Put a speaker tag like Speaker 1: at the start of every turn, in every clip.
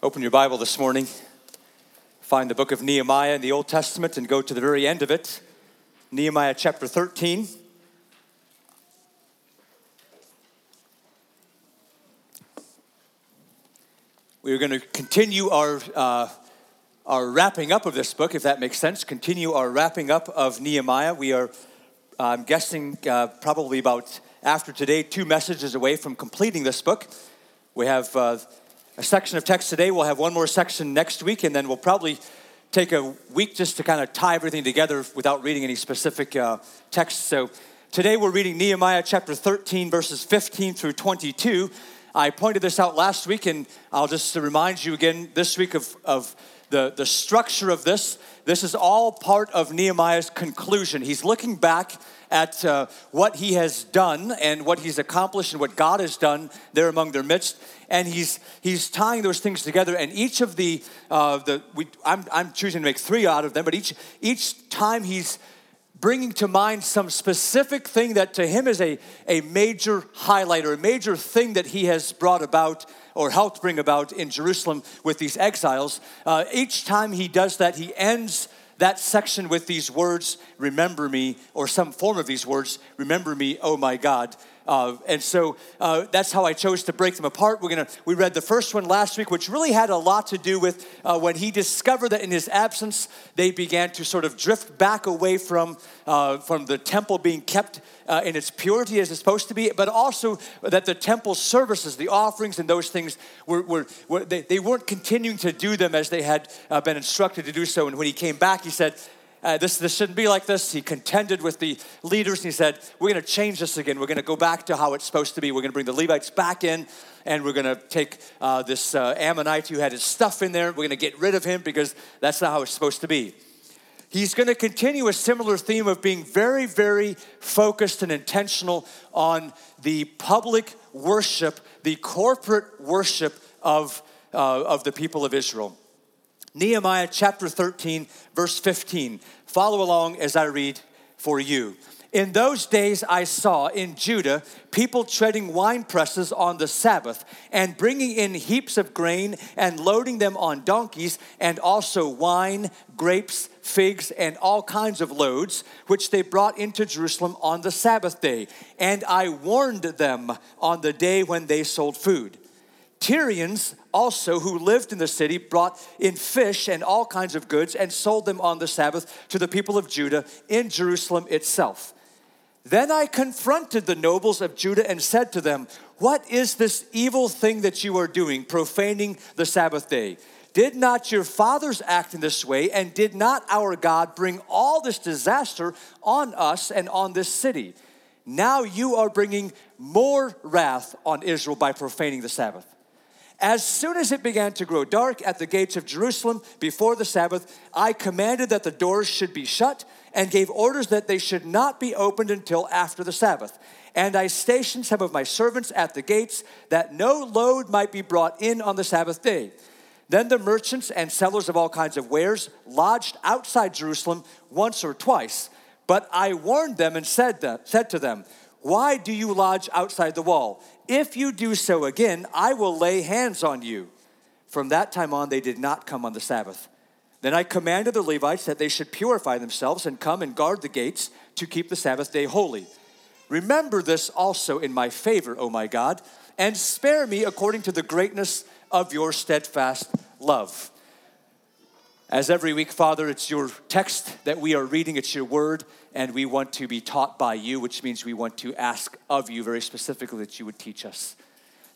Speaker 1: Open your Bible this morning, find the book of Nehemiah in the Old Testament, and go to the very end of it. Nehemiah chapter 13. We are going to continue our, uh, our wrapping up of this book, if that makes sense. Continue our wrapping up of Nehemiah. We are, I'm guessing, uh, probably about after today, two messages away from completing this book. We have uh, a section of text today. We'll have one more section next week, and then we'll probably take a week just to kind of tie everything together without reading any specific uh, text. So today we're reading Nehemiah chapter 13, verses 15 through 22. I pointed this out last week, and I'll just remind you again this week of, of the, the structure of this. This is all part of Nehemiah's conclusion. He's looking back at uh, what he has done and what he's accomplished and what God has done there among their midst. And he's, he's tying those things together. And each of the, uh, the we, I'm, I'm choosing to make three out of them, but each, each time he's bringing to mind some specific thing that to him is a, a major highlight or a major thing that he has brought about or helped bring about in Jerusalem with these exiles. Uh, each time he does that, he ends that section with these words, remember me, or some form of these words, remember me, oh my God. Uh, and so uh, that's how I chose to break them apart. We're gonna we read the first one last week, which really had a lot to do with uh, when he discovered that in his absence they began to sort of drift back away from uh, from the temple being kept uh, in its purity as it's supposed to be, but also that the temple services, the offerings, and those things were, were, were they, they weren't continuing to do them as they had uh, been instructed to do so. And when he came back, he said, uh, this, this shouldn't be like this. He contended with the leaders and he said, We're going to change this again. We're going to go back to how it's supposed to be. We're going to bring the Levites back in and we're going to take uh, this uh, Ammonite who had his stuff in there. We're going to get rid of him because that's not how it's supposed to be. He's going to continue a similar theme of being very, very focused and intentional on the public worship, the corporate worship of, uh, of the people of Israel. Nehemiah chapter 13, verse 15. Follow along as I read for you. In those days, I saw in Judah people treading wine presses on the Sabbath and bringing in heaps of grain and loading them on donkeys, and also wine, grapes, figs, and all kinds of loads, which they brought into Jerusalem on the Sabbath day. And I warned them on the day when they sold food. Tyrians also, who lived in the city, brought in fish and all kinds of goods and sold them on the Sabbath to the people of Judah in Jerusalem itself. Then I confronted the nobles of Judah and said to them, What is this evil thing that you are doing, profaning the Sabbath day? Did not your fathers act in this way, and did not our God bring all this disaster on us and on this city? Now you are bringing more wrath on Israel by profaning the Sabbath. As soon as it began to grow dark at the gates of Jerusalem before the Sabbath, I commanded that the doors should be shut and gave orders that they should not be opened until after the Sabbath. And I stationed some of my servants at the gates that no load might be brought in on the Sabbath day. Then the merchants and sellers of all kinds of wares lodged outside Jerusalem once or twice. But I warned them and said, that, said to them, Why do you lodge outside the wall? If you do so again, I will lay hands on you. From that time on, they did not come on the Sabbath. Then I commanded the Levites that they should purify themselves and come and guard the gates to keep the Sabbath day holy. Remember this also in my favor, O my God, and spare me according to the greatness of your steadfast love. As every week, Father, it's your text that we are reading, it's your word, and we want to be taught by you, which means we want to ask of you very specifically that you would teach us,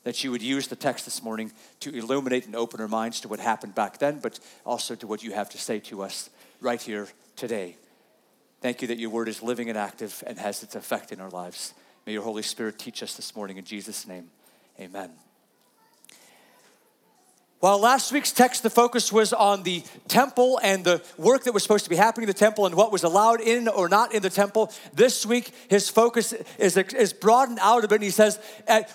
Speaker 1: that you would use the text this morning to illuminate and open our minds to what happened back then, but also to what you have to say to us right here today. Thank you that your word is living and active and has its effect in our lives. May your Holy Spirit teach us this morning in Jesus' name. Amen. While last week's text, the focus was on the temple and the work that was supposed to be happening in the temple and what was allowed in or not in the temple, this week his focus is, is broadened out a bit. And he says, and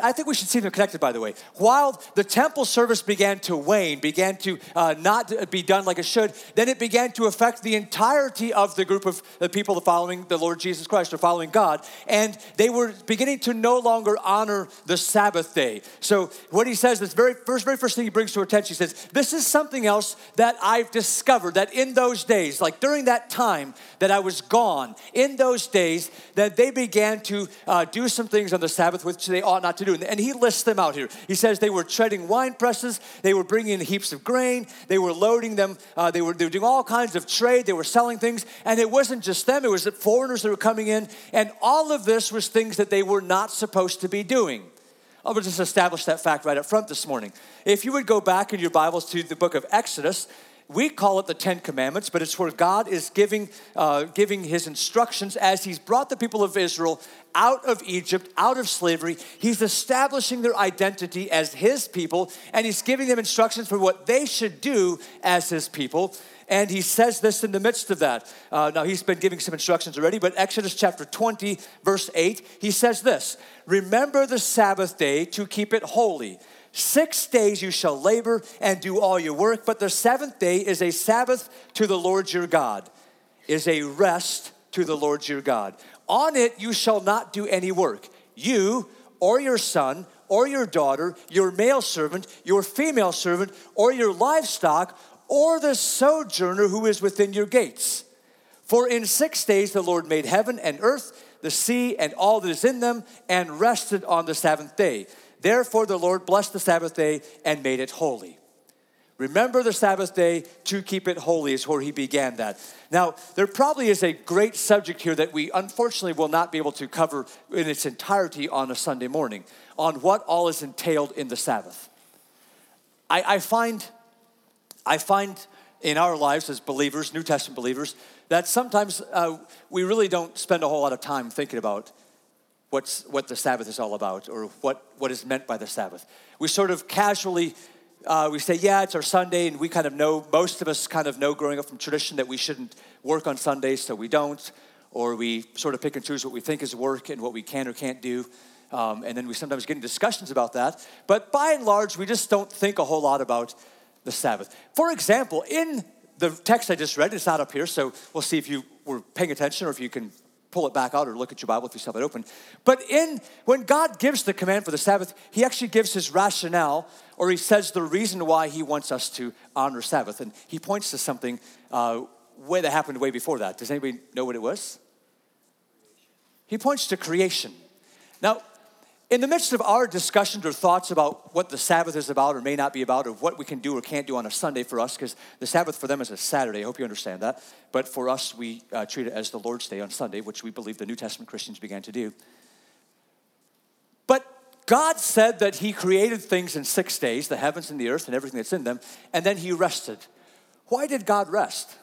Speaker 1: I think we should see them connected, by the way. While the temple service began to wane, began to uh, not be done like it should, then it began to affect the entirety of the group of the people following the Lord Jesus Christ or following God. And they were beginning to no longer honor the Sabbath day. So what he says, this very first, very first thing brings to our attention. He says, This is something else that I've discovered that in those days, like during that time that I was gone, in those days, that they began to uh, do some things on the Sabbath which they ought not to do. And he lists them out here. He says they were treading wine presses, they were bringing in heaps of grain, they were loading them, uh, they, were, they were doing all kinds of trade, they were selling things. And it wasn't just them, it was the foreigners that were coming in. And all of this was things that they were not supposed to be doing. I'll just establish that fact right up front this morning. If you would go back in your Bibles to the book of Exodus, we call it the Ten Commandments, but it's where God is giving, uh, giving his instructions as he's brought the people of Israel out of Egypt, out of slavery. He's establishing their identity as his people, and he's giving them instructions for what they should do as his people. And he says this in the midst of that. Uh, now, he's been giving some instructions already, but Exodus chapter 20, verse 8, he says this Remember the Sabbath day to keep it holy. Six days you shall labor and do all your work, but the seventh day is a Sabbath to the Lord your God, is a rest to the Lord your God. On it you shall not do any work, you or your son or your daughter, your male servant, your female servant, or your livestock, or the sojourner who is within your gates. For in six days the Lord made heaven and earth, the sea, and all that is in them, and rested on the seventh day. Therefore the Lord blessed the Sabbath day and made it holy. Remember the Sabbath day to keep it holy, is where he began that. Now, there probably is a great subject here that we unfortunately will not be able to cover in its entirety on a Sunday morning on what all is entailed in the Sabbath. I, I find I find in our lives as believers, New Testament believers, that sometimes uh, we really don't spend a whole lot of time thinking about what's, what the Sabbath is all about or what, what is meant by the Sabbath. We sort of casually, uh, we say, yeah, it's our Sunday, and we kind of know, most of us kind of know growing up from tradition that we shouldn't work on Sundays, so we don't, or we sort of pick and choose what we think is work and what we can or can't do. Um, and then we sometimes get in discussions about that. But by and large, we just don't think a whole lot about the Sabbath. For example, in the text I just read, it's not up here, so we'll see if you were paying attention or if you can pull it back out or look at your Bible if you still have it open. But in when God gives the command for the Sabbath, He actually gives His rationale, or He says the reason why He wants us to honor Sabbath, and He points to something uh, way that happened way before that. Does anybody know what it was? He points to creation. Now, in the midst of our discussions or thoughts about what the Sabbath is about or may not be about, or what we can do or can't do on a Sunday for us, because the Sabbath for them is a Saturday, I hope you understand that. But for us, we uh, treat it as the Lord's Day on Sunday, which we believe the New Testament Christians began to do. But God said that He created things in six days, the heavens and the earth and everything that's in them, and then He rested. Why did God rest?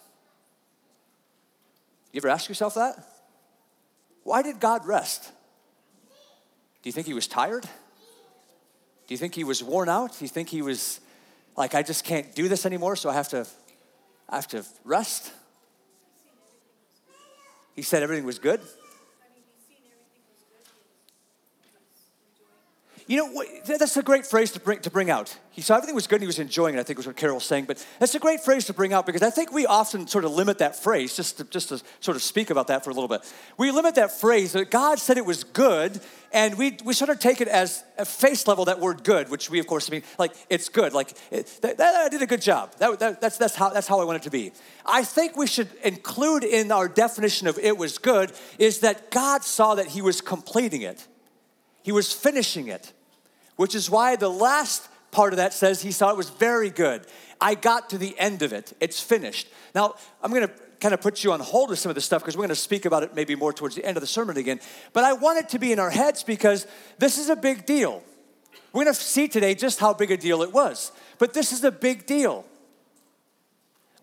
Speaker 1: You ever ask yourself that? Why did God rest? Do you think he was tired? Do you think he was worn out? Do you think he was like, I just can't do this anymore, so I have to, I have to rest? He said everything was good. You know, that's a great phrase to bring, to bring out. He saw everything was good and he was enjoying it, I think was what Carol was saying. But that's a great phrase to bring out because I think we often sort of limit that phrase, just to, just to sort of speak about that for a little bit. We limit that phrase that God said it was good, and we, we sort of take it as a face level, that word good, which we, of course, mean like it's good. Like, it, that, that, I did a good job. That, that, that's, that's, how, that's how I want it to be. I think we should include in our definition of it was good is that God saw that he was completing it, he was finishing it which is why the last part of that says he saw it was very good. I got to the end of it, it's finished. Now, I'm gonna kind of put you on hold with some of this stuff because we're going to speak about it maybe more towards the end of the sermon again. But I want it to be in our heads because this is a big deal. We're going to see today just how big a deal it was. But this is a big deal.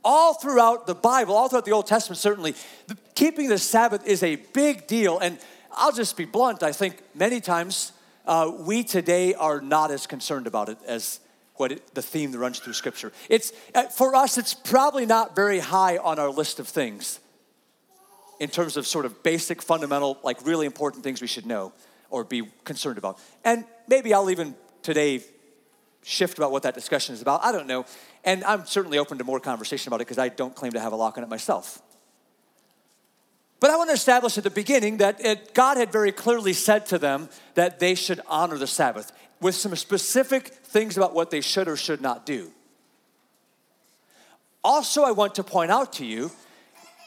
Speaker 1: All throughout the Bible, all throughout the Old Testament, certainly, the, keeping the Sabbath is a big deal. And I'll just be blunt, I think many times uh, we today are not as concerned about it as what it, the theme that runs through Scripture. It's uh, for us. It's probably not very high on our list of things in terms of sort of basic, fundamental, like really important things we should know or be concerned about. And maybe I'll even today shift about what that discussion is about. I don't know. And I'm certainly open to more conversation about it because I don't claim to have a lock on it myself. But I want to establish at the beginning that it, God had very clearly said to them that they should honor the Sabbath. with some specific things about what they should or should not do. Also, I want to point out to you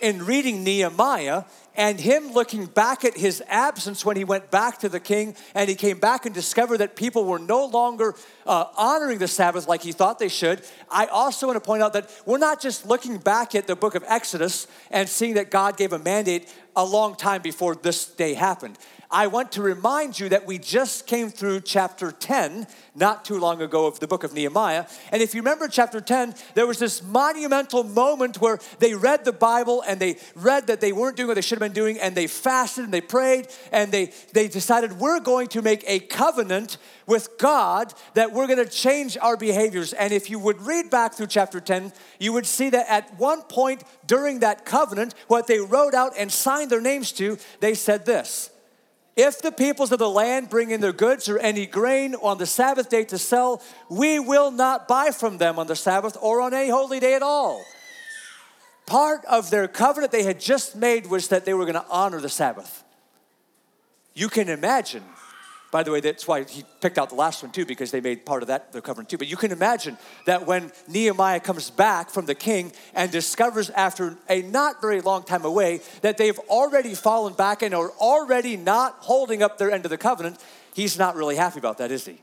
Speaker 1: in reading Nehemiah and him looking back at his absence when he went back to the king and he came back and discovered that people were no longer uh, honoring the Sabbath like he thought they should. I also want to point out that we're not just looking back at the book of Exodus and seeing that God gave a mandate a long time before this day happened. I want to remind you that we just came through chapter 10 not too long ago of the book of Nehemiah. And if you remember chapter 10, there was this monumental moment where they read the Bible and they read that they weren't doing what they should have been doing and they fasted and they prayed and they, they decided we're going to make a covenant with God that we're going to change our behaviors. And if you would read back through chapter 10, you would see that at one point during that covenant, what they wrote out and signed their names to, they said this if the peoples of the land bring in their goods or any grain on the Sabbath day to sell, we will not buy from them on the Sabbath or on any holy day at all. Part of their covenant they had just made was that they were going to honor the Sabbath. You can imagine by the way, that's why he picked out the last one too, because they made part of that their covenant too. But you can imagine that when Nehemiah comes back from the king and discovers after a not very long time away that they've already fallen back and are already not holding up their end of the covenant, he's not really happy about that, is he?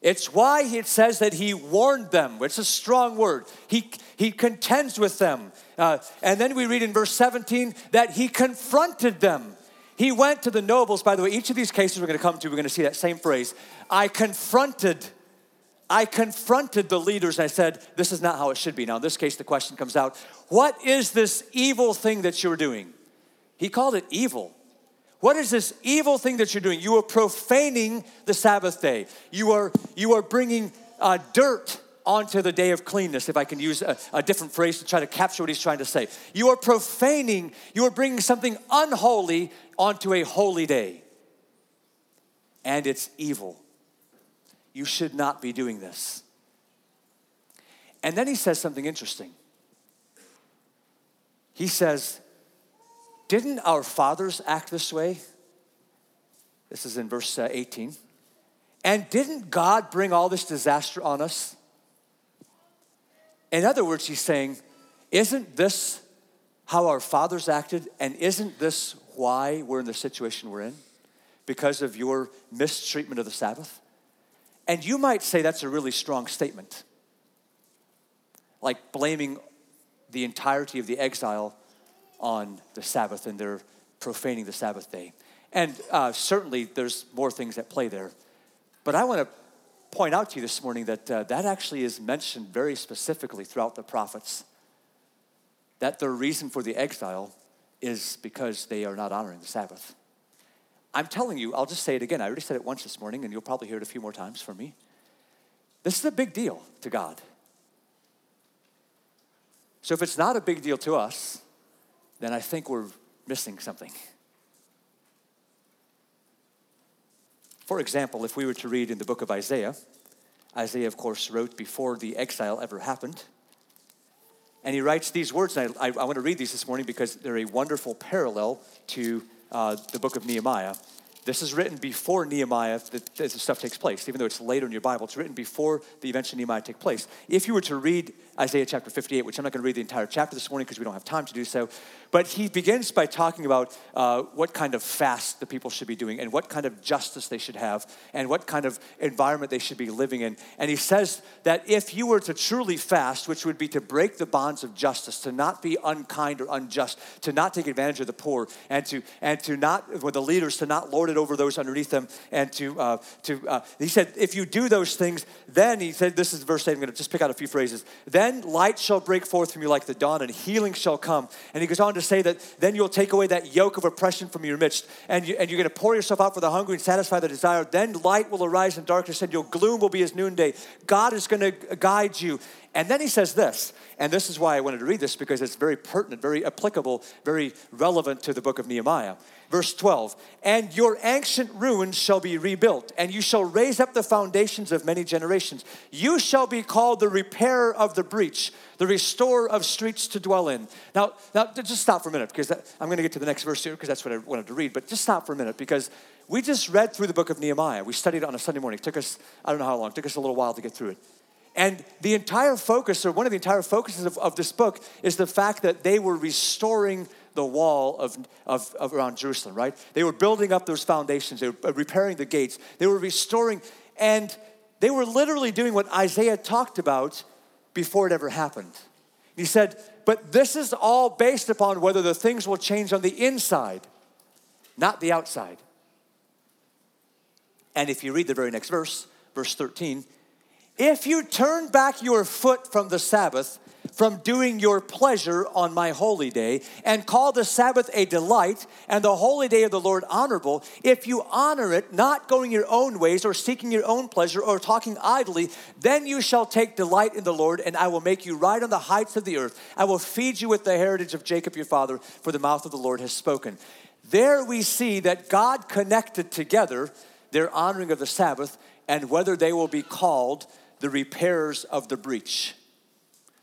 Speaker 1: It's why it says that he warned them. It's a strong word. He, he contends with them. Uh, and then we read in verse 17 that he confronted them. He went to the nobles, by the way, each of these cases we're going to come to, we're going to see that same phrase. I confronted, I confronted the leaders and I said, This is not how it should be. Now, in this case, the question comes out What is this evil thing that you're doing? He called it evil. What is this evil thing that you're doing? You are profaning the Sabbath day. You are, you are bringing uh, dirt onto the day of cleanness, if I can use a, a, different phrase to try to capture what he's trying to say. You are profaning, you are bringing something unholy onto a holy day. And it's evil. You should not be doing this. And then he says something interesting. He says, Didn't our fathers act this way? This is in verse uh, 18. And didn't God bring all this disaster on us? In other words, he's saying, Isn't this how our fathers acted? And isn't this why we're in the situation we're in? Because of your mistreatment of the Sabbath? And you might say that's a really strong statement. Like blaming the entirety of the exile on the Sabbath and their profaning the Sabbath day. And uh, certainly there's more things at play there. But I want to point out to you this morning that uh, that actually is mentioned very specifically throughout the prophets. That the reason for the exile is because they are not honoring the Sabbath. I'm telling you, I'll just say it again. I already said it once this morning, and you'll probably hear it a few more times from me. This is a big deal to God. So if it's not a big deal to us, then I think we're missing something. For example, if we were to read in the book of Isaiah, Isaiah, of course, wrote before the exile ever happened. And he writes these words, and I, I, I want to read these this morning because they're a wonderful parallel to uh, the book of Nehemiah. This is written before Nehemiah, that this stuff takes place. Even though it's later in your Bible, it's written before the events of Nehemiah take place. If you were to read Isaiah chapter 58, which I'm not going to read the entire chapter this morning because we don't have time to do so, but he begins by talking about uh, what kind of fast the people should be doing and what kind of justice they should have and what kind of environment they should be living in. And he says that if you were to truly fast, which would be to break the bonds of justice, to not be unkind or unjust, to not take advantage of the poor, and to and to not with the leaders to not lord it over those underneath them, and to uh, to uh, he said if you do those things, then he said this is verse eight. I'm going to just pick out a few phrases. Then then light shall break forth from you like the dawn, and healing shall come. And he goes on to say that then you'll take away that yoke of oppression from your midst, and, you, and you're going to pour yourself out for the hungry and satisfy the desire. Then light will arise in darkness, and your gloom will be as noonday. God is going to guide you. And then he says this, and this is why I wanted to read this because it's very pertinent, very applicable, very relevant to the book of Nehemiah. Verse 12, and your ancient ruins shall be rebuilt, and you shall raise up the foundations of many generations. You shall be called the repairer of the breach, the restorer of streets to dwell in. Now, now just stop for a minute because that, I'm going to get to the next verse here because that's what I wanted to read, but just stop for a minute because We just read through the book of Nehemiah. We studied it on a Sunday morning. It took us, I don't know how long, it took us a little while to get through it. And the entire focus, or one of the entire focuses of, of this book, is the fact that they were restoring the wall of, of, of, around Jerusalem, right? They were building up those foundations, they were uh, repairing the gates, they were restoring, and they were literally doing what Isaiah talked about before it ever happened. He said, But this is all based upon whether the things will change on the inside, not the outside. And if you read the very next verse, verse 13, if you turn back your foot from the Sabbath, from doing your pleasure on my holy day, and call the Sabbath a delight and the holy day of the Lord honorable, if you honor it, not going your own ways or seeking your own pleasure or talking idly, then you shall take delight in the Lord, and I will make you ride on the heights of the earth. I will feed you with the heritage of Jacob your father, for the mouth of the Lord has spoken. There we see that God connected together their honoring of the Sabbath and whether they will be called the repairers of the breach,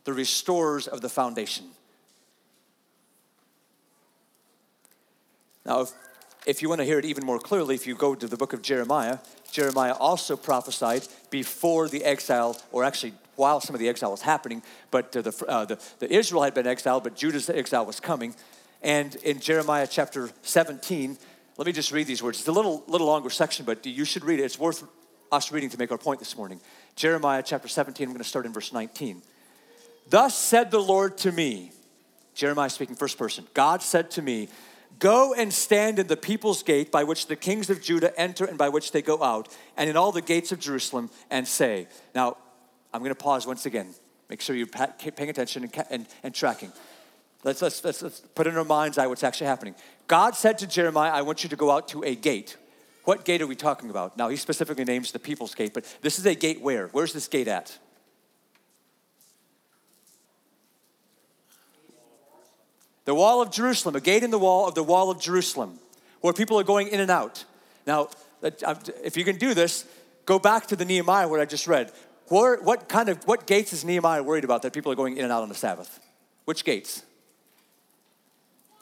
Speaker 1: the restorers of the foundation. Now, if, if you want to hear it even more clearly, if you go to the book of Jeremiah, Jeremiah also prophesied before the exile, or actually while some of the exile was happening, but uh, the, uh, the, the Israel had been exiled, but Judah's exile was coming. And in Jeremiah chapter 17, let me just read these words. It's a little, little longer section, but you should read it. It's worth us reading to make our point this morning. Jeremiah chapter 17, I'm going to start in verse 19. Thus said the Lord to me, Jeremiah speaking first person, God said to me, Go and stand in the people's gate by which the kings of Judah enter and by which they go out, and in all the gates of Jerusalem, and say. Now, I'm going to pause once again. Make sure you're paying attention and, and, and tracking. Let's, let's, let's, let's put in our mind's eye what's actually happening. God said to Jeremiah, I want you to go out to a gate. What gate are we talking about? Now, he specifically names the people's gate, but this is a gate where? Where's this gate at? The wall of Jerusalem, a gate in the wall of the wall of Jerusalem, where people are going in and out. Now, uh, if you can do this, go back to the Nehemiah what I just read. Where, what kind of what gates is Nehemiah worried about that people are going in and out on the Sabbath? Which gates?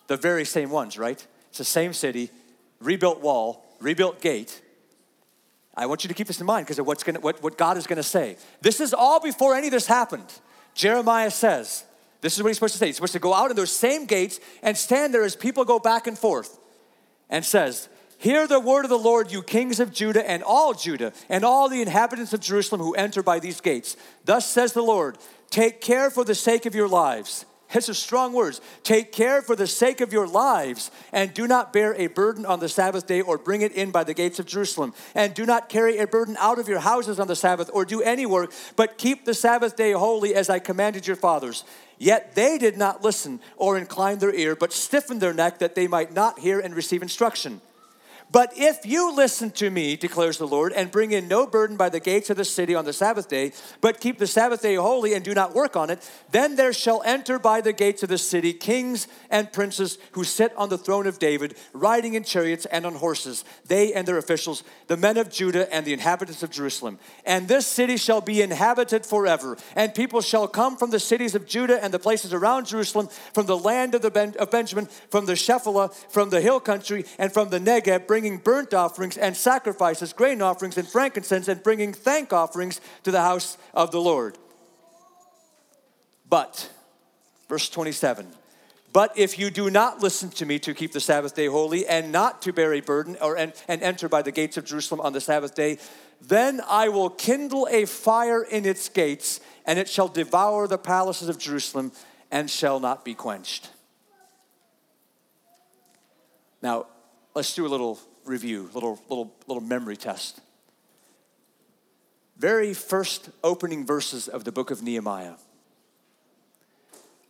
Speaker 1: The very same ones, right? It's the same city, rebuilt wall, rebuilt gate. I want you to keep this in mind because of what's gonna, what, what God is going to say. This is all before any of this happened. Jeremiah says, this is what he's supposed to say. He's supposed to go out in those same gates and stand there as people go back and forth and says, Hear the word of the Lord, you kings of Judah and all Judah and all the inhabitants of Jerusalem who enter by these gates. Thus says the Lord, take care for the sake of your lives these are strong words. Take care for the sake of your lives, and do not bear a burden on the Sabbath day or bring it in by the gates of Jerusalem. And do not carry a burden out of your houses on the Sabbath or do any work, but keep the Sabbath day holy as I commanded your fathers. Yet they did not listen or incline their ear, but stiffened their neck that they might not hear and receive instruction. But if you listen to me, declares the Lord, and bring in no burden by the gates of the city on the Sabbath day, but keep the Sabbath day holy and do not work on it, then there shall enter by the gates of the city kings and princes who sit on the throne of David, riding in chariots and on horses, they and their officials, the men of Judah and the inhabitants of Jerusalem. And this city shall be inhabited forever, and people shall come from the cities of Judah and the places around Jerusalem, from the land of, the ben- of Benjamin, from the Shephelah, from the hill country, and from the Negeb bringing burnt offerings and sacrifices, grain offerings and frankincense, and bringing thank offerings to the house of the Lord. But, verse 27, but if you do not listen to me to keep the Sabbath day holy and not to bear a burden or and, and enter by the gates of Jerusalem on the Sabbath day, then I will kindle a fire in its gates, and it shall devour the palaces of Jerusalem and shall not be quenched. Now, let's do a little review, little little little memory test. Very first opening verses of the book of Nehemiah.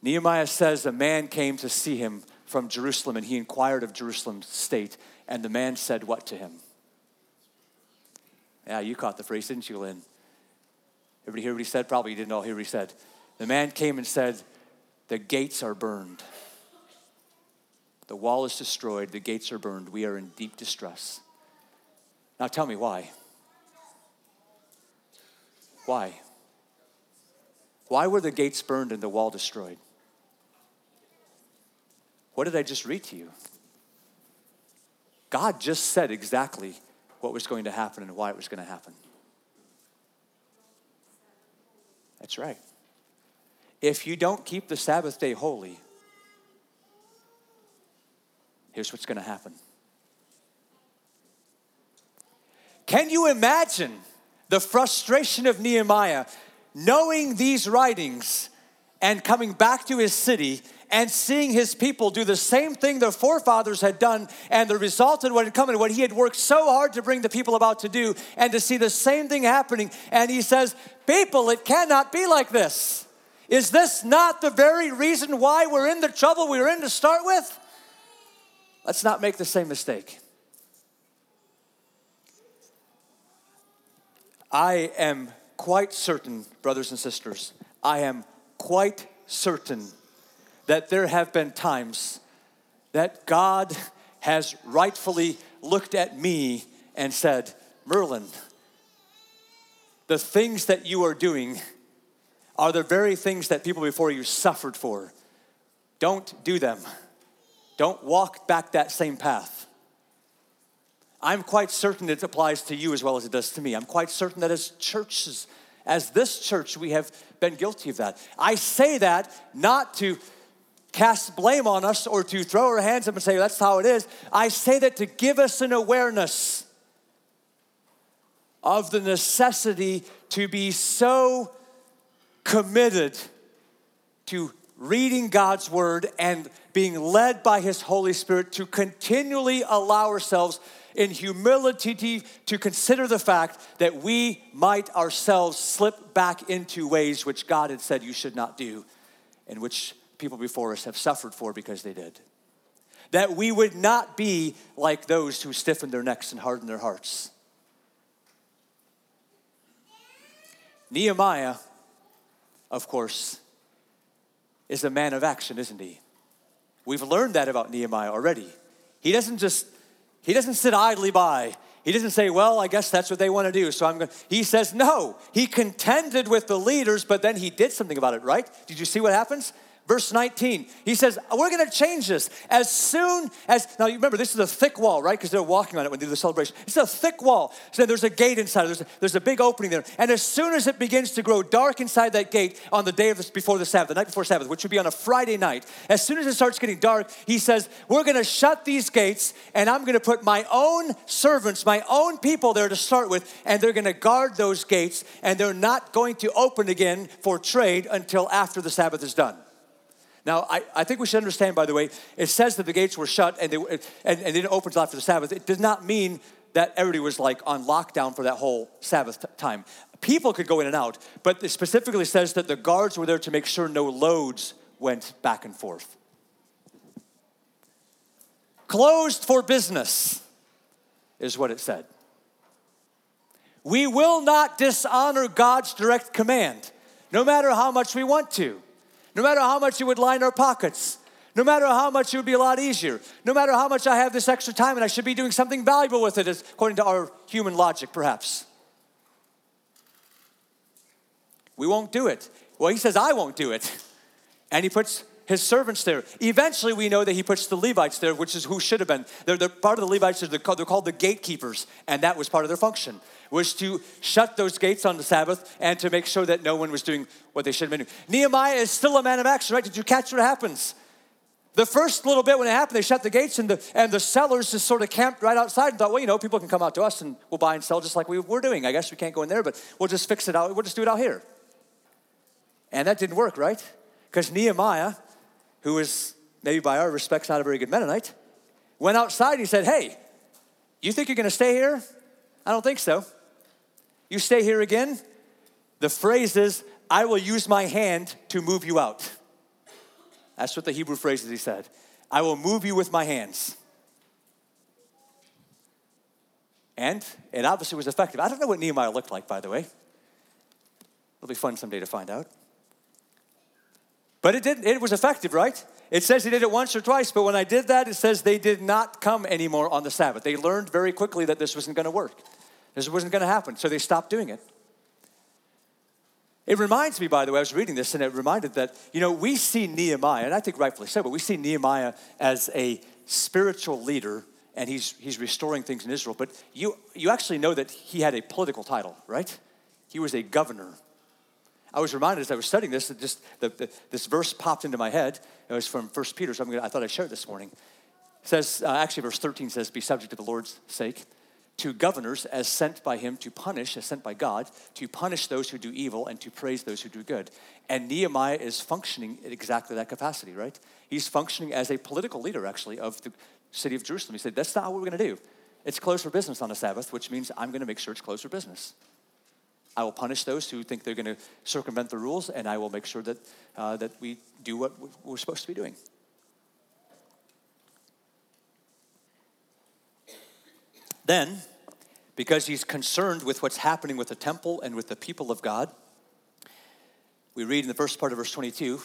Speaker 1: Nehemiah says a man came to see him from Jerusalem and he inquired of Jerusalem's state and the man said what to him? Yeah, you caught the phrase, didn't you, Lynn? Everybody hear what he said? Probably you didn't all hear what he said. The man came and said, The gates are burned. The wall is destroyed, the gates are burned, we are in deep distress. Now tell me why. Why? Why were the gates burned and the wall destroyed? What did I just read to you? God just said exactly what was going to happen and why it was going to happen. That's right. If you don't keep the Sabbath day holy, here's what's going to happen. Can you imagine the frustration of Nehemiah knowing these writings and coming back to his city and seeing his people do the same thing their forefathers had done and the result of what had come and what he had worked so hard to bring the people about to do and to see the same thing happening. And he says people it cannot be like this. Is this not the very reason why we're in the trouble we were in to start with let's not make the same mistake I am quite certain, brothers and sisters, I am quite certain that there have been times that God has rightfully looked at me and said, Merlin, the things that you are doing are the very things that people before you suffered for. Don't do them. Don't walk back that same path. I'm quite certain it applies to you as well as it does to me. I'm quite certain that as churches, as this church, we have been guilty of that. I say that not to cast blame on us or to throw our hands up and say that's how it is. I say that to give us an awareness of the necessity to be so committed to reading God's word and being led by His Holy Spirit to continually allow ourselves in humility to consider the fact that we might ourselves slip back into ways which God had said you should not do and which people before us have suffered for because they did. That we would not be like those who stiffen their necks and harden their hearts. Nehemiah, of course, is a man of action, isn't he? We've learned that about Nehemiah already. He doesn't just he doesn't sit idly by. He doesn't say, well, I guess that's what they want to do. So I'm going He says, no. He contended with the leaders, but then he did something about it, right? Did you see what happens? Verse 19, he says, We're gonna change this. As soon as, now you remember, this is a thick wall, right? Because they're walking on it when they do the celebration. It's a thick wall. So there's a gate inside, there's a, there's a big opening there. And as soon as it begins to grow dark inside that gate on the day of this, before the Sabbath, the night before Sabbath, which would be on a Friday night, as soon as it starts getting dark, he says, We're gonna shut these gates and I'm gonna put my own servants, my own people there to start with, and they're gonna guard those gates and they're not going to open again for trade until after the Sabbath is done. Now, I, I think we should understand, by the way, it says that the gates were shut and they, and, and they didn't open until after the Sabbath. It does not mean that everybody was like on lockdown for that whole Sabbath t- time. People could go in and out, but it specifically says that the guards were there to make sure no loads went back and forth. Closed for business is what it said. We will not dishonor God's direct command, no matter how much we want to no matter how much it would line our pockets, no matter how much it would be a lot easier, no matter how much I have this extra time and I should be doing something valuable with it, according to our human logic, perhaps. We won't do it. Well, he says, I won't do it. And he puts his servants there. Eventually, we know that he puts the Levites there, which is who should have been. They're, they're part of the Levites, they're called, they're called the gatekeepers, and that was part of their function was to shut those gates on the Sabbath and to make sure that no one was doing what they should have been doing. Nehemiah is still a man of action, right? Did you catch what happens? The first little bit when it happened, they shut the gates and the, and the sellers just sort of camped right outside and thought, well, you know, people can come out to us and we'll buy and sell just like we, we're doing. I guess we can't go in there, but we'll just fix it out. We'll just do it out here. And that didn't work, right? Because Nehemiah, who was maybe by our respects not a very good Mennonite, went outside and he said, hey, you think you're going to stay here? I don't think so. You stay here again? The phrase is, I will use my hand to move you out. That's what the Hebrew phrase is he said. I will move you with my hands. And it obviously was effective. I don't know what Nehemiah looked like, by the way. It'll be fun someday to find out. But it did it was effective, right? It says he did it once or twice, but when I did that, it says they did not come anymore on the Sabbath. They learned very quickly that this wasn't going to work. This wasn't going to happen, so they stopped doing it. It reminds me, by the way, I was reading this and it reminded that, you know, we see Nehemiah, and I think rightfully so, but we see Nehemiah as a spiritual leader and he's, he's restoring things in Israel. But you, you actually know that he had a political title, right? He was a governor. I was reminded as I was studying this that just the, the, this verse popped into my head. It was from 1 Peter, so gonna, i thought I'd share it this morning. It says, uh, actually, verse 13 says, Be subject to the Lord's sake, to governors as sent by him to punish, as sent by God, to punish those who do evil and to praise those who do good. And Nehemiah is functioning in exactly that capacity, right? He's functioning as a political leader, actually, of the city of Jerusalem. He said, That's not what we're going to do. It's closed for business on the Sabbath, which means I'm going to make sure it's closed for business. I will punish those who think they're going to circumvent the rules, and I will make sure that, uh, that we do what we're supposed to be doing. Then, because he's concerned with what's happening with the temple and with the people of God, we read in the first part of verse 22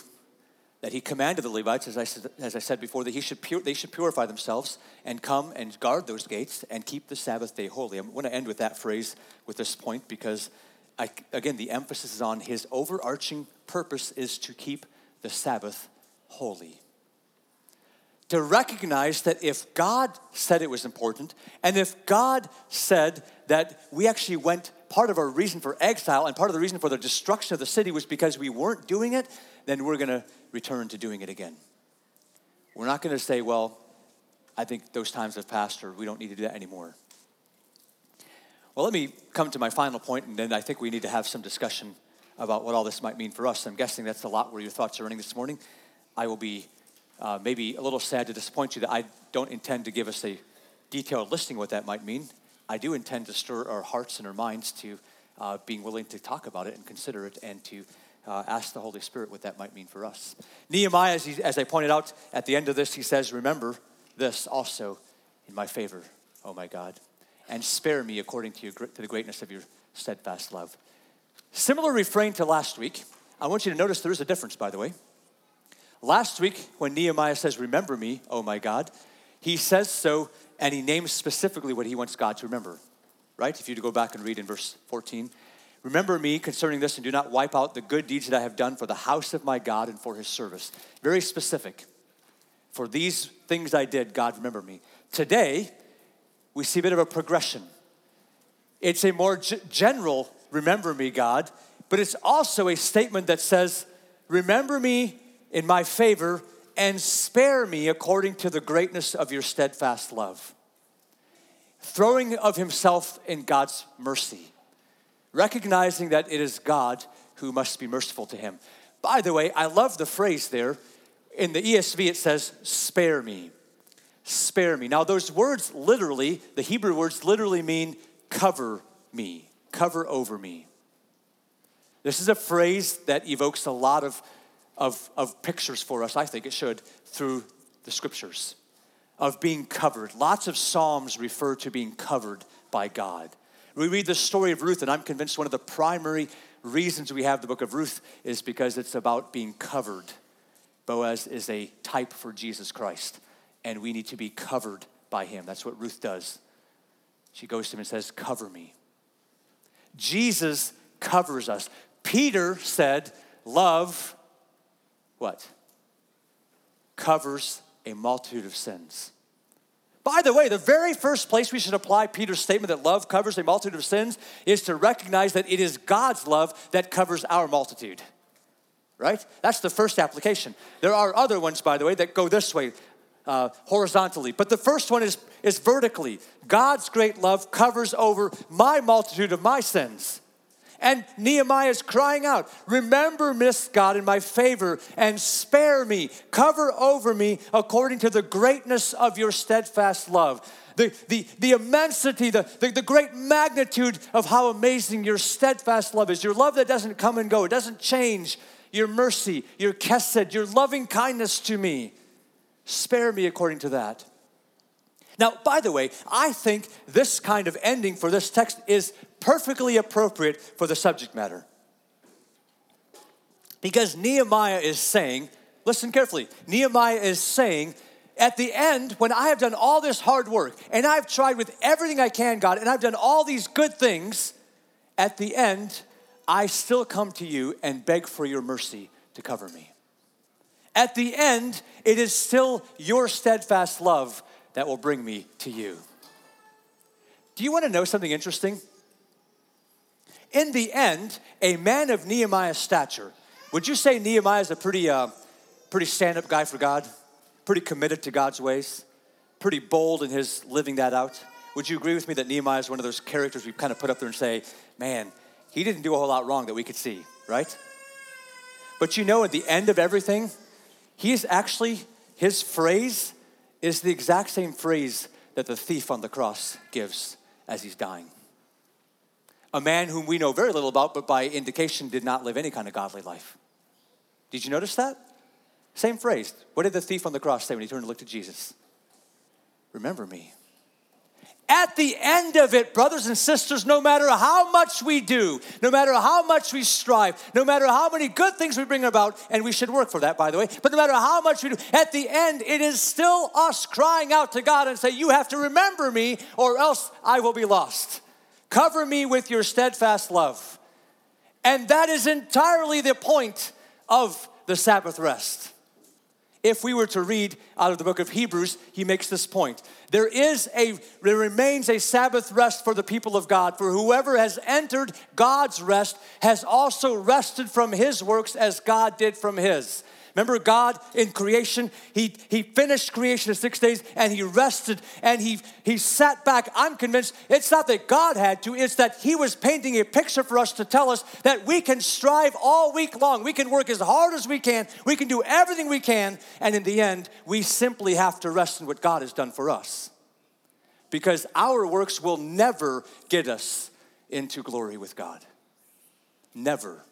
Speaker 1: that he commanded the Levites, as I, said, as I said before, that he should pur- they should purify themselves and come and guard those gates and keep the Sabbath day holy. I'm going to end with that phrase with this point because, I, again, the emphasis is on his overarching purpose is to keep the Sabbath holy. To recognize that if God said it was important, and if God said that we actually went, part of our reason for exile and part of the reason for the destruction of the city was because we weren't doing it, then we're going to return to doing it again. We're not going to say, well, I think those times have passed or we don't need to do that anymore. Well, let me come to my final point, and then I think we need to have some discussion about what all this might mean for us. I'm guessing that's a lot where your thoughts are running this morning. I will be uh, maybe a little sad to disappoint you that I don't intend to give us a detailed listing what that might mean. I do intend to stir our hearts and our minds to uh, being willing to talk about it and consider it and to uh, ask the Holy Spirit what that might mean for us. Nehemiah, as, he, as I pointed out at the end of this, he says, Remember this also in my favor, oh my God, and spare me according to, your, to the greatness of your steadfast love. Similar refrain to last week. I want you to notice there is a difference, by the way. Last week, when Nehemiah says, Remember me, oh my God, he says so and he names specifically what he wants God to remember, right? If you go back and read in verse 14, Remember me concerning this and do not wipe out the good deeds that I have done for the house of my God and for his service. Very specific. For these things I did, God, remember me. Today, we see a bit of a progression. It's a more g- general, remember me, God, but it's also a statement that says, Remember me in my favor and spare me according to the greatness of your steadfast love. Throwing of himself in God's mercy recognizing that it is God who must be merciful to him. By the way, I love the phrase there. In the ESV, it says, spare me. Spare me. Now, those words literally, the Hebrew words literally mean cover me, cover over me. This is a phrase that evokes a lot of, of, of pictures for us, I think it should, through the scriptures of being covered. Lots of Psalms refer to being covered by God. We read the story of Ruth, and I'm convinced one of the primary reasons we have the book of Ruth is because it's about being covered. Boaz is a type for Jesus Christ, and we need to be covered by him. That's what Ruth does. She goes to him and says, Cover me. Jesus covers us. Peter said, Love, what? Covers a multitude of sins. By the way, the very first place we should apply Peter's statement that love covers a multitude of sins is to recognize that it is God's love that covers our multitude. Right? That's the first application. There are other ones, by the way, that go this way, uh, horizontally. But the first one is, is vertically. God's great love covers over my multitude of my sins. And Nehemiah is crying out, Remember, Miss God, in my favor, and spare me, cover over me according to the greatness of your steadfast love. The, the, the immensity, the, the, the great magnitude of how amazing your steadfast love is. Your love that doesn't come and go, it doesn't change. Your mercy, your chesed, your loving kindness to me. Spare me according to that. Now, by the way, I think this kind of ending for this text is perfectly appropriate for the subject matter. Because Nehemiah is saying, listen carefully, Nehemiah is saying, at the end, when I have done all this hard work and I've tried with everything I can, God, and I've done all these good things, at the end, I still come to you and beg for your mercy to cover me. At the end, it is still your steadfast love that will bring me to you. Do you want to know something interesting? In the end, a man of Nehemiah's stature, would you say Nehemiah is a pretty, uh, pretty stand up guy for God? Pretty committed to God's ways? Pretty bold in his living that out? Would you agree with me that Nehemiah is one of those characters we kind of put up there and say, man, he didn't do a whole lot wrong that we could see, right? But you know, at the end of everything, he is actually, his phrase is the exact same phrase that the thief on the cross gives as he's dying. A man whom we know very little about, but by indication did not live any kind of godly life. Did you notice that? Same phrase. What did the thief on the cross say when he turned to look to Jesus? Remember me. At the end of it, brothers and sisters, no matter how much we do, no matter how much we strive, no matter how many good things we bring about, and we should work for that, by the way, but no matter how much we do, at the end, it is still us crying out to God and say, You have to remember me, or else I will be lost. Cover me with your steadfast love. And that is entirely the point of the Sabbath rest. If we were to read out of the book of Hebrews, he makes this point. There is a there remains a Sabbath rest for the people of God, for whoever has entered God's rest has also rested from his works as God did from his. Remember, God in creation, He, he finished creation in six days and He rested and he, he sat back. I'm convinced it's not that God had to, it's that He was painting a picture for us to tell us that we can strive all week long. We can work as hard as we can, we can do everything we can, and in the end, we simply have to rest in what God has done for us. Because our works will never get us into glory with God. Never.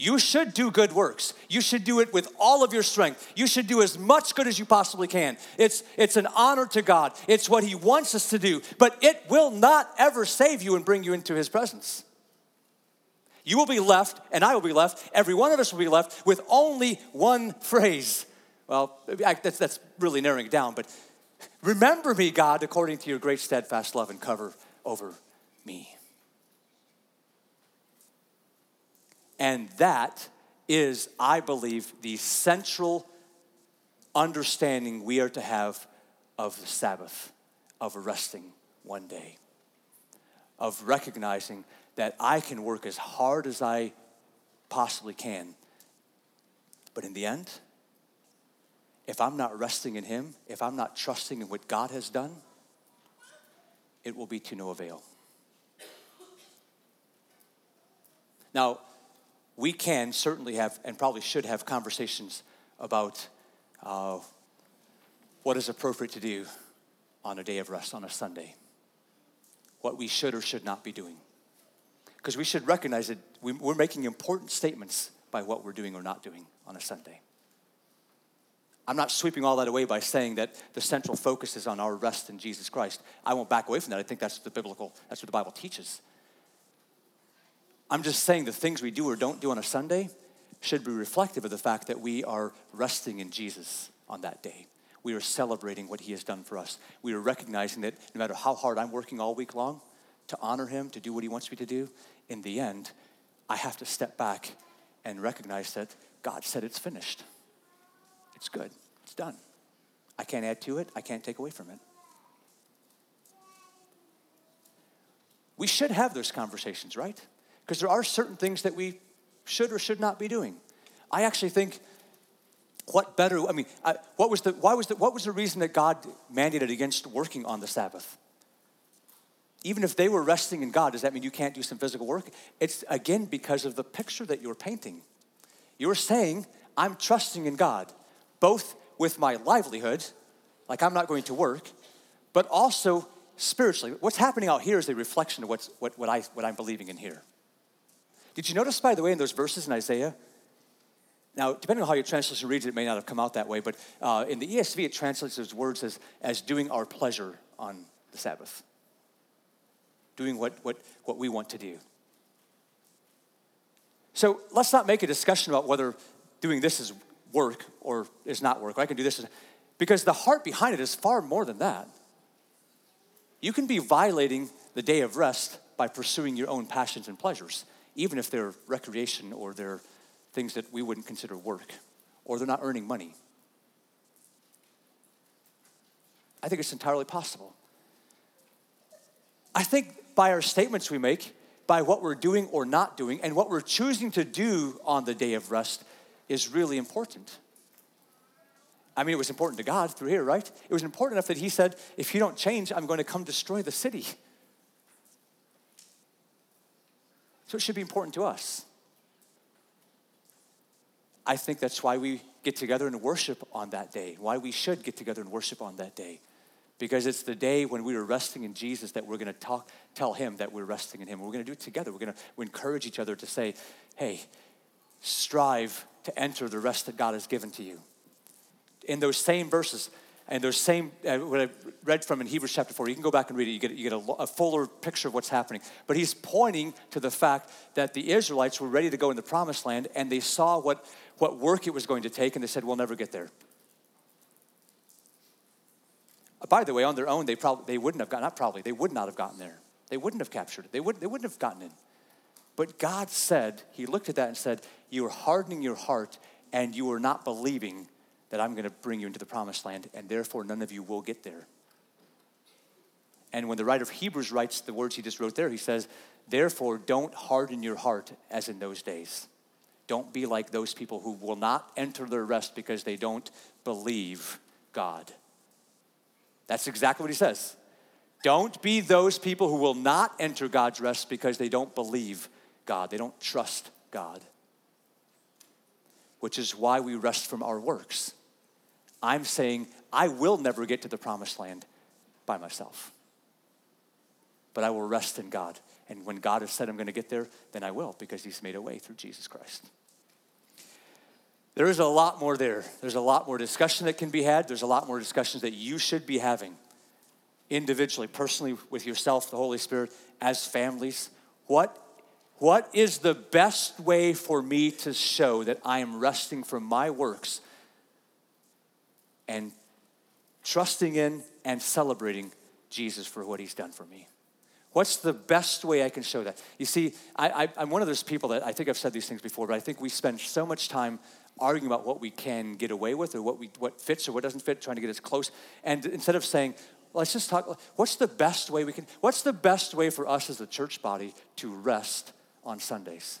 Speaker 1: You should do good works. You should do it with all of your strength. You should do as much good as you possibly can. It's, it's an honor to God, it's what He wants us to do, but it will not ever save you and bring you into His presence. You will be left, and I will be left, every one of us will be left with only one phrase. Well, that's, that's really narrowing it down, but remember me, God, according to your great steadfast love and cover over me. And that is, I believe, the central understanding we are to have of the Sabbath, of resting one day, of recognizing that I can work as hard as I possibly can. But in the end, if I'm not resting in Him, if I'm not trusting in what God has done, it will be to no avail. Now, we can certainly have and probably should have conversations about uh, what is appropriate to do on a day of rest, on a Sunday, what we should or should not be doing. Because we should recognize that we're making important statements by what we're doing or not doing on a Sunday. I'm not sweeping all that away by saying that the central focus is on our rest in Jesus Christ. I won't back away from that. I think that's the biblical, that's what the Bible teaches. I'm just saying the things we do or don't do on a Sunday should be reflective of the fact that we are resting in Jesus on that day. We are celebrating what he has done for us. We are recognizing that no matter how hard I'm working all week long to honor him, to do what he wants me to do, in the end, I have to step back and recognize that God said it's finished. It's good. It's done. I can't add to it, I can't take away from it. We should have those conversations, right? Because there are certain things that we should or should not be doing. I actually think what better i mean I, what was the why was the what was the reason that god mandated against working on the sabbath? Even if they were resting in god does that mean you can't do some physical work? It's again because of the picture that you're painting. You're saying i'm trusting in god both with my livelihood like i'm not going to work but also spiritually. What's happening out here is a reflection of what's, what, what, I, what i'm believing in here did you notice, by the way, in those verses in Isaiah? Now, depending on how your translation reads it, may not have come out that way, but uh, in the ESV, it translates those words as, as doing our pleasure on the Sabbath, doing what, what, what we want to do. So let's not make a discussion about whether doing this is work or is not work. I can do this, because the heart behind it is far more than that. You can be violating the day of rest by pursuing your own passions and pleasures even if they're recreation or they're things that we wouldn't consider work or they're not earning money. I think it's entirely possible. I think by our statements we make, by what we're doing or not doing, and what we're choosing to do on the day of rest is really important. I mean, it was important to God through here, right? It was important enough that He said, if you don't change, I'm going to come destroy the city. So it should be important to us. I think that's why we get together and worship on that day, why we should get together and worship on that day. Because it's the day when we are resting in Jesus that we're going to talk, tell Him that we're resting in Him. We're going to do it together. We're going to we encourage each other to say, hey, strive to enter the rest that God has given to you. In those same verses, and those same, uh, what I read from in Hebrews chapter 4, you can go back and read it, you get, you get a, a, fuller picture of what's happening. But he's pointing to the fact that the Israelites were ready to go in the promised land and they saw what, what work it was going to take and they said, We'll never get there. Uh, by the way, on their own, they probably they wouldn't have gotten, not probably, they would not have gotten there. They wouldn't have captured it. They, would, they wouldn't have gotten in. But God said, He looked at that and said, You are hardening your heart and you are not believing that I'm going to bring you into the promised land, and therefore none of you will get there. And when the writer of Hebrews writes the words he just wrote there, he says, Therefore, don't harden your heart as in those days. Don't be like those people who will not enter their rest because they don't believe God. That's exactly what he says. Don't be those people who will not enter God's rest because they don't believe God, they don't trust God. Which is why we rest from our works. I'm saying I will never get to the promised land by myself. But I will rest in God. And when God has said I'm going to get there, then I will because He's made a way through Jesus Christ. There is a lot more there. There's a lot more discussion that can be had. There's a lot more discussions that you should be having individually, personally, with yourself, the Holy Spirit, as families. What, what is the best way for me to show that I am resting from my works and trusting in and celebrating Jesus for what he's done for me. What's the best way I can show that? You see, I, am one of those people that I think I've said these things before, but I think we spend so much time arguing about what we can get away with or what, we, what fits or what doesn't fit, trying to get as close. And instead of saying, let's just talk, what's the best way we can, what's the best way for us as a church body to rest on Sundays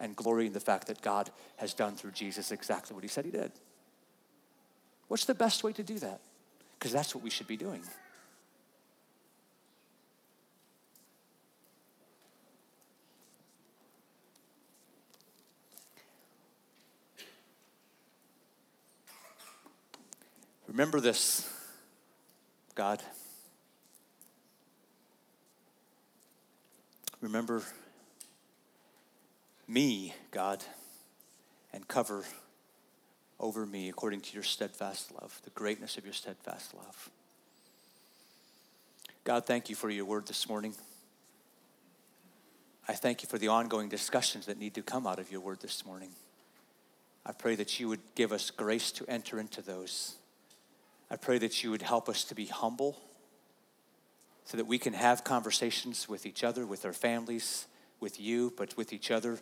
Speaker 1: and glory in the fact that God has done through Jesus exactly what he said he did? What's the best way to do that? Because that's what we should be doing. Remember this, God. Remember me, God, and cover over me according to your steadfast love, the greatness of your steadfast love. God, thank you for your word this morning. I thank you for the ongoing discussions that need to come out of your word this morning. I pray that you would give us grace to enter into those. I pray that you would help us to be humble so that we can have conversations with each other, with our families, with you, but with each other,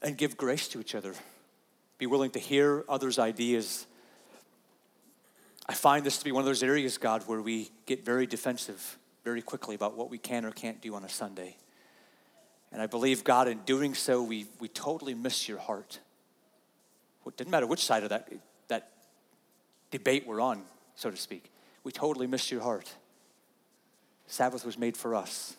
Speaker 1: and give grace to each other be willing to hear others' ideas. I find this to be one of those areas, God, where we get very defensive very quickly about what we can or can't do on a Sunday. And I believe, God, in doing so, we, we totally miss your heart. It didn't matter which side of that, that debate we're on, so to speak. We totally miss your heart. Sabbath was made for us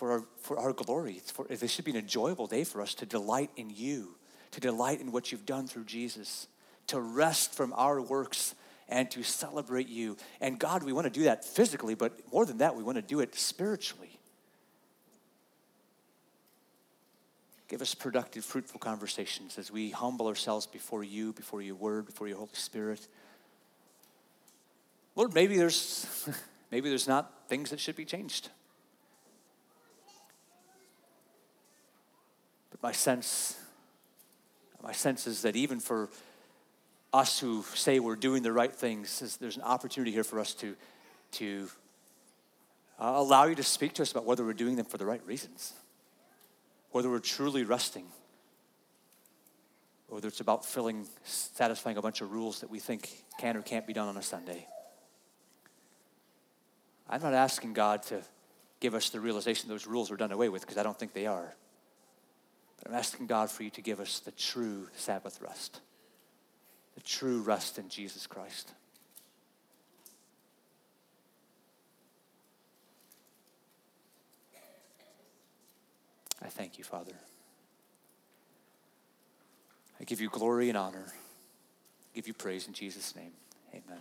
Speaker 1: for our, for our glory. It's for, this should be an enjoyable day for us to delight in you, to delight in what you've done through Jesus, to rest from our works and to celebrate you. And God, we want to do that physically, but more than that, we want to do it spiritually. Give us productive, fruitful conversations as we humble ourselves before you, before your word, before your Holy Spirit. Lord, maybe there's maybe there's not things that should be changed. My sense, my sense is that even for us who say we're doing the right things, there's an opportunity here for us to, to uh, allow you to speak to us about whether we're doing them for the right reasons, whether we're truly resting, whether it's about filling, satisfying a bunch of rules that we think can or can't be done on a Sunday. I'm not asking God to give us the realization those rules are done away with because I don't think they are. But I'm asking God for you to give us the true Sabbath rest, the true rest in Jesus Christ. I thank you, Father. I give you glory and honor. I give you praise in Jesus' name. Amen.